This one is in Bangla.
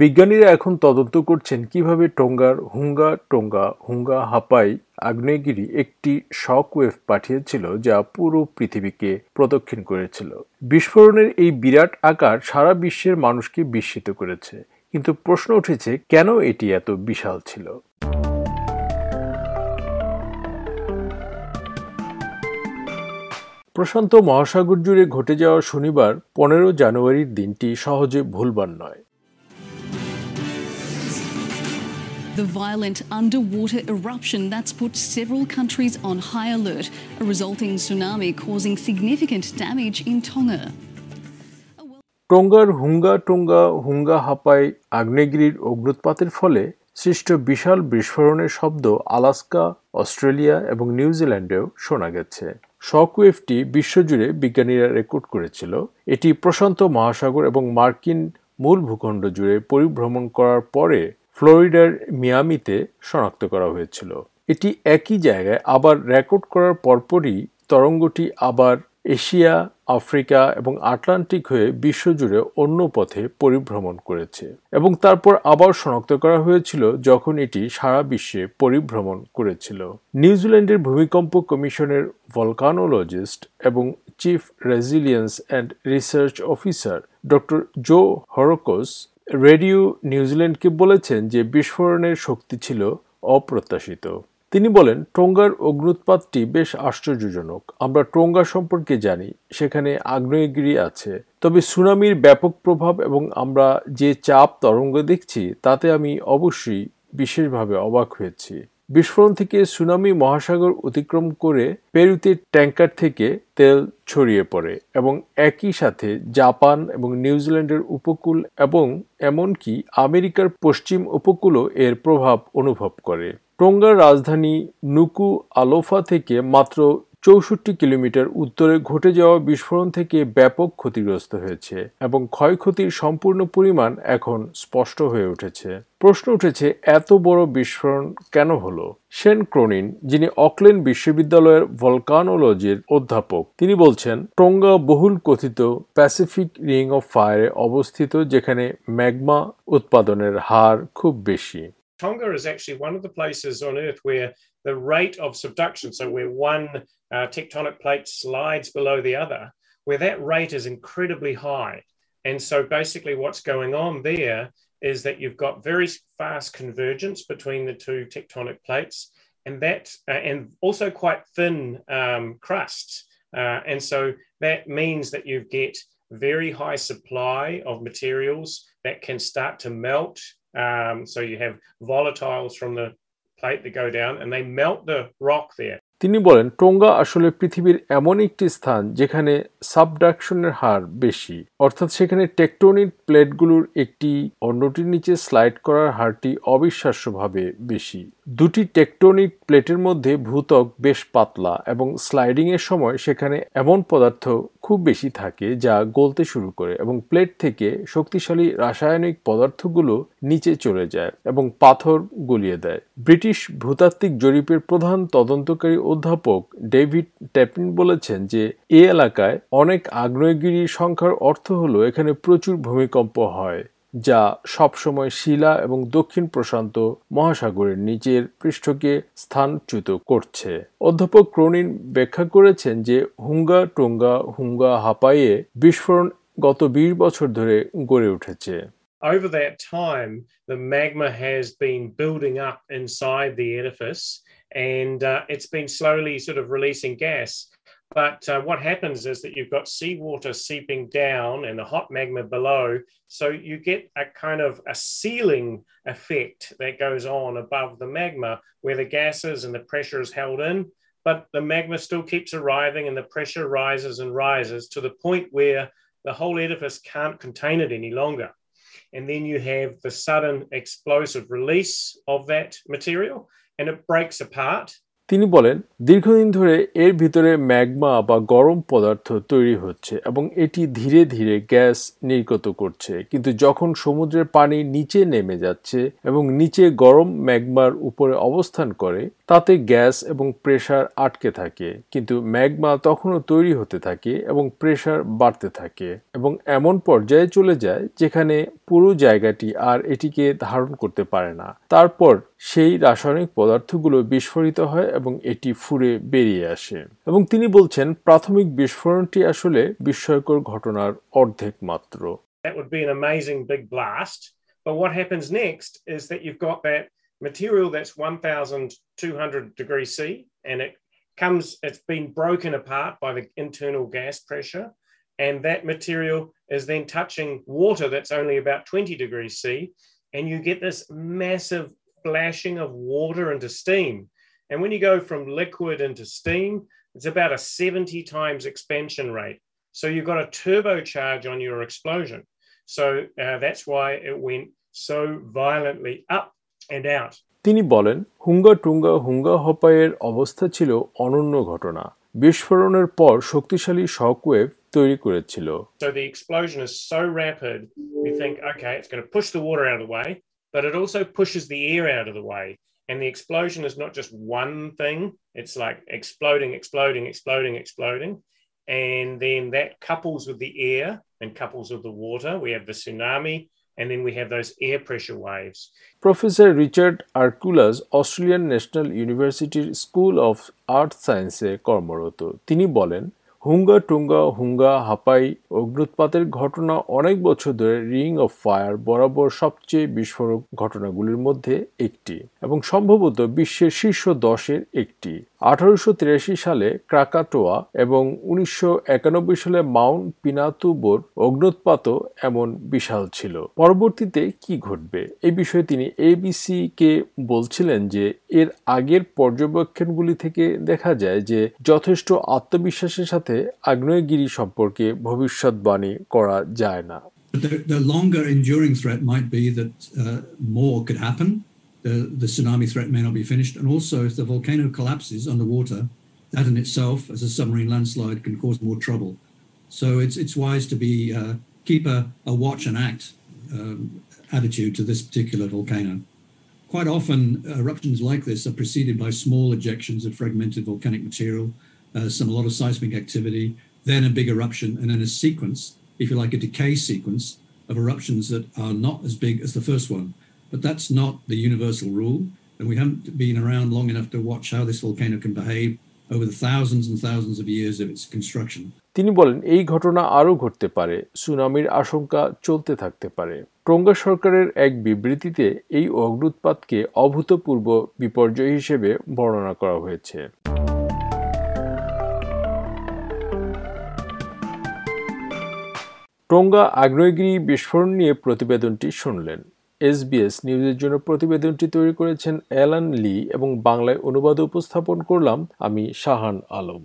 বিজ্ঞানীরা এখন তদন্ত করছেন কীভাবে টোঙ্গার হুঙ্গা টোঙ্গা হুঙ্গা হাপাই আগ্নেয়গিরি একটি শক ওয়েভ পাঠিয়েছিল যা পুরো পৃথিবীকে প্রদক্ষিণ করেছিল। বিস্ফোরণের এই বিরাট আকার সারা বিশ্বের মানুষকে বিস্মিত করেছে। কিন্তু প্রশ্ন উঠেছে, কেন এটি এত বিশাল ছিল? প্রশান্ত মহাসাগর জুড়ে ঘটে যাওয়া শনিবার, পনেরো জানুয়ারির দিনটি সহজে ভুলবার নয়। The violent underwater eruption that's put several countries on high alert, a resulting tsunami causing significant damage in Tonga. টোঙ্গার হুঙ্গা টোঙ্গা হুঙ্গা হাপায় আগ্নেয়গিরির অগ্নুৎপাতের ফলে সৃষ্ট বিশাল বিস্ফোরণের শব্দ আলাস্কা অস্ট্রেলিয়া এবং নিউজিল্যান্ডেও শোনা গেছে শকওয়েভটি বিশ্বজুড়ে বিজ্ঞানীরা রেকর্ড করেছিল এটি প্রশান্ত মহাসাগর এবং মার্কিন মূল ভূখণ্ড জুড়ে পরিভ্রমণ করার পরে ফ্লোরিডার মিয়ামিতে শনাক্ত করা হয়েছিল। এটি একই জায়গায় আবার রেকর্ড করার পরপরই তরঙ্গটি আবার এশিয়া, আফ্রিকা এবং আটলান্টিক হয়ে বিশ্বজুড়ে অন্য পথে পরিভ্রমণ করেছে এবং তারপর আবার শনাক্ত করা হয়েছিল যখন এটি সারা বিশ্বে পরিভ্রমণ করেছিল। নিউজিল্যান্ডের ভূমিকম্প কমিশনের ভলকানোলজিস্ট এবং chief resilience and research officer doctor Jo Horrocks radio নিউজিল্যান্ডকে বলেছেন যে বিস্ফোরণের শক্তি ছিল অপ্রত্যাশিত। তিনি বলেন, টোঙ্গার অগ্নুৎপাতটি বেশ আশ্চর্যজনক। আমরা টোঙ্গা সম্পর্কে জানি, সেখানে আগ্নেয়গিরি আছে। তবে সুনামির ব্যাপক প্রভাব এবং আমরা যে চাপ তরঙ্গ দেখছি, তাতে আমি অবশ্যই বিশেষভাবে অবাক হয়েছি। বিস্ফোরণ থেকে সুনামি মহাসাগর অতিক্রম করে পেরুতে ট্যাঙ্কার থেকে তেল ছড়িয়ে পড়ে এবং একই সাথে জাপান এবং নিউজিল্যান্ডের উপকূল এবং এমনকি আমেরিকার পশ্চিম উপকূলও এর প্রভাব অনুভব করে। টোঙ্গার রাজধানী নুকু আলোফা থেকে মাত্র চৌষট্টি কিলোমিটার উত্তরে ঘটে যাওয়া বিস্ফোরণ থেকে ব্যাপক ক্ষতিগ্রস্ত হয়েছে এবং ক্ষয়ক্ষতির সম্পূর্ণ পরিমাণ এখন স্পষ্ট হয়ে উঠেছে। প্রশ্ন উঠেছে, এত বড় বিস্ফোরণ কেন হলো? শেন ক্রোনিন, যিনি অকল্যান্ড বিশ্ববিদ্যালয়ের ভলকানোলজির অধ্যাপক, তিনি বলছেন, টোঙ্গা বহুল কথিত প্যাসিফিক রিং অফ ফায়ারে অবস্থিত, যেখানে ম্যাগমা উৎপাদনের হার খুব বেশি। Tonga is actually one of the places on Earth where the rate of subduction, so where one uh, tectonic plate slides below the other, where that rate is incredibly high. And so basically, what's going on there is that you've got very fast convergence between the two tectonic plates, and that, uh, and also quite thin um, crusts. Uh, and so that means that you get very high supply of materials that can start to melt. Um, so you have volatiles from the plate that go down and they melt the rock there. তিনি বলেন টোঙ্গা আসলে পৃথিবীর এমন একটি স্থান যেখানে সাবডাকশনের হার বেশি অর্থাৎ সেখানে টেকটোনিক প্লেটগুলোর একটি অন্যটির নিচে স্লাইড করার হারটি অবিশ্বাস্যভাবে বেশি দুটি টেকটোনিক প্লেটের মধ্যে ভূতক বেশ পাতলা এবং স্লাইডিং এর সময় সেখানে এমন পদার্থ খুব বেশি থাকে যা গলতে শুরু করে এবং প্লেট থেকে শক্তিশালী রাসায়নিক পদার্থগুলো নিচে চলে যায় এবং পাথর গলিয়ে দেয়। ব্রিটিশ ভূতাত্ত্বিক জরিপের প্রধান তদন্তকারী অধ্যাপক ডেভিড ট্যাপিন বলেছেন যে, এ এলাকায় অনেক আগ্নেয়গিরির সংখ্যার অর্থ হলো এখানে প্রচুর ভূমিকম্প হয়। যা সবসময় শিলা এবং দক্ষিণ প্রশান্ত মহাসাগরের নিচের পৃষ্ঠকে স্থানচ্যুত করছে অধ্যাপক ক্রোনিন ব্যাখ্যা করেছেন যে হুঙ্গা টোঙ্গা হুঙ্গা হাপাইয়ে বিস্ফোরণ গত বিশ বছর ধরে গড়ে উঠেছে Over that time, the magma has been building up inside the edifice and uh, it's been slowly sort of releasing gas. But uh, what happens is that you've got seawater seeping down and the hot magma below. So you get a kind of a sealing effect that goes on above the magma where the gases and the pressure is held in. But the magma still keeps arriving and the pressure rises and rises to the point where the whole edifice can't contain it any longer. And then you have the sudden explosive release of that material and it breaks apart তিনি বলেন, দীর্ঘদিন ধরে এর ভিতরে ম্যাগমা বা গরম পদার্থ তৈরি হচ্ছে এবং এটি ধীরে ধীরে গ্যাস নির্গত করছে। কিন্তু যখন সমুদ্রের পানি নিচে নেমে যাচ্ছে এবং নিচে গরম ম্যাগমার উপরে অবস্থান করে, তাতে গ্যাস এবং প্রেশার আটকে থাকে। কিন্তু ম্যাগমা তখনও তৈরি হতে থাকে এবং প্রেশার বাড়তে থাকে এবং এমন পর্যায়ে চলে যায় যেখানে পুরো জায়গাটি আর এটিকে ধারণ করতে পারে না। তারপর সেই রাসায়নিক পদার্থগুলো বিস্ফোরিত হয় এবং এটি ফুরে বেরিয়ে আসে এবং তিনি বলছেন প্রাথমিক বিস্ফোরণটি আসলে বিস্ময়কর ঘটনার অর্ধেক মাত্র That would be an amazing big blast. But what happens next is that you've got that material that's 1200 degrees C and it comes, it's been broken apart by the internal gas pressure. And that material is then touching water that's only about 20 degrees C. And you get this massive flashing of water into steam. And when you go from liquid into steam, it's about a 70 times expansion rate. So you've got a turbocharge on your explosion. So uh, that's why it went so violently up and out. তিনি বলেন হুঙ্গা টুঙ্গা হুঙ্গা হপাইয়ের অবস্থা ছিল অনন্য ঘটনা বিস্ফোরণের পর শক্তিশালী শকওয়েভ তৈরি করেছিল So the explosion is so rapid, we think, okay, it's going to push the water out of the way, but it also pushes the air out of the way. And the explosion is not just one thing, it's like exploding, exploding, exploding, exploding. And then that couples with the air and couples with the water. We have the tsunami, and then we have those air pressure waves. Professor Richard Arculus Australian national ইউনিভার্সিটির স্কুল অফ আর্থ সায়েন্সে কর্মরত তিনি বলেন হুঙ্গা টুঙ্গা হুঙ্গা হাপাই অগ্নুৎপাতের ঘটনা অনেক বছর ধরে রিং অফ ফায়ার বরাবর সবচেয়ে বিস্ফোরক ঘটনাগুলির মধ্যে একটি এবং সম্ভবত বিশ্বের শীর্ষ দশের একটি। আঠারোশো সালে ক্রাকাটোয়া এবং উনিশশো একানব্বই সালে মাউন্ট পিনাতুবোর অগ্নুৎপাতও এমন বিশাল ছিল। পরবর্তীতে কি ঘটবে? এই বিষয়ে তিনি এবিসি কে বলছিলেন যে, এর আগের পর্যবেক্ষণগুলি থেকে দেখা যায় যে, যথেষ্ট আত্মবিশ্বাসের সাথে আগ্নেয়গিরি সম্পর্কে ভবিষ্যৎবাণী করা যায় না The, the longer enduring threat might be that uh, more could happen. The, the tsunami threat may not be finished. And also, if the volcano collapses underwater, that in itself, as a submarine landslide, can cause more trouble. So it's, it's wise to be uh, keep a, a watch and act um, attitude to this particular volcano. Quite often, eruptions like this are preceded by small ejections of fragmented volcanic material, uh, some a lot of seismic activity, then a big eruption, and then a sequence, if you like, a decay sequence of eruptions that are not as big as the first one. But that's not the universal rule, and we haven't been around long enough to watch how this volcano can behave over the thousands and thousands of years of its construction. তিনি বলেন এই ঘটনা আরও ঘটতে পারে সুনামির আশঙ্কা চলতে থাকতে পারে টঙ্গা সরকারের এক বিবৃতিতে এই অগ্নুৎপাতকে অভূতপূর্ব বিপর্যয় হিসেবে বর্ণনা করা হয়েছে টোঙ্গা আগ্নেয়গিরি বিস্ফোরণ নিয়ে প্রতিবেদনটি শুনলেন। এসবিএস নিউজের জন্য প্রতিবেদনটি তৈরি করেছেন অ্যালান লি এবং বাংলায় অনুবাদ উপস্থাপন করলাম আমি শাহান আলম।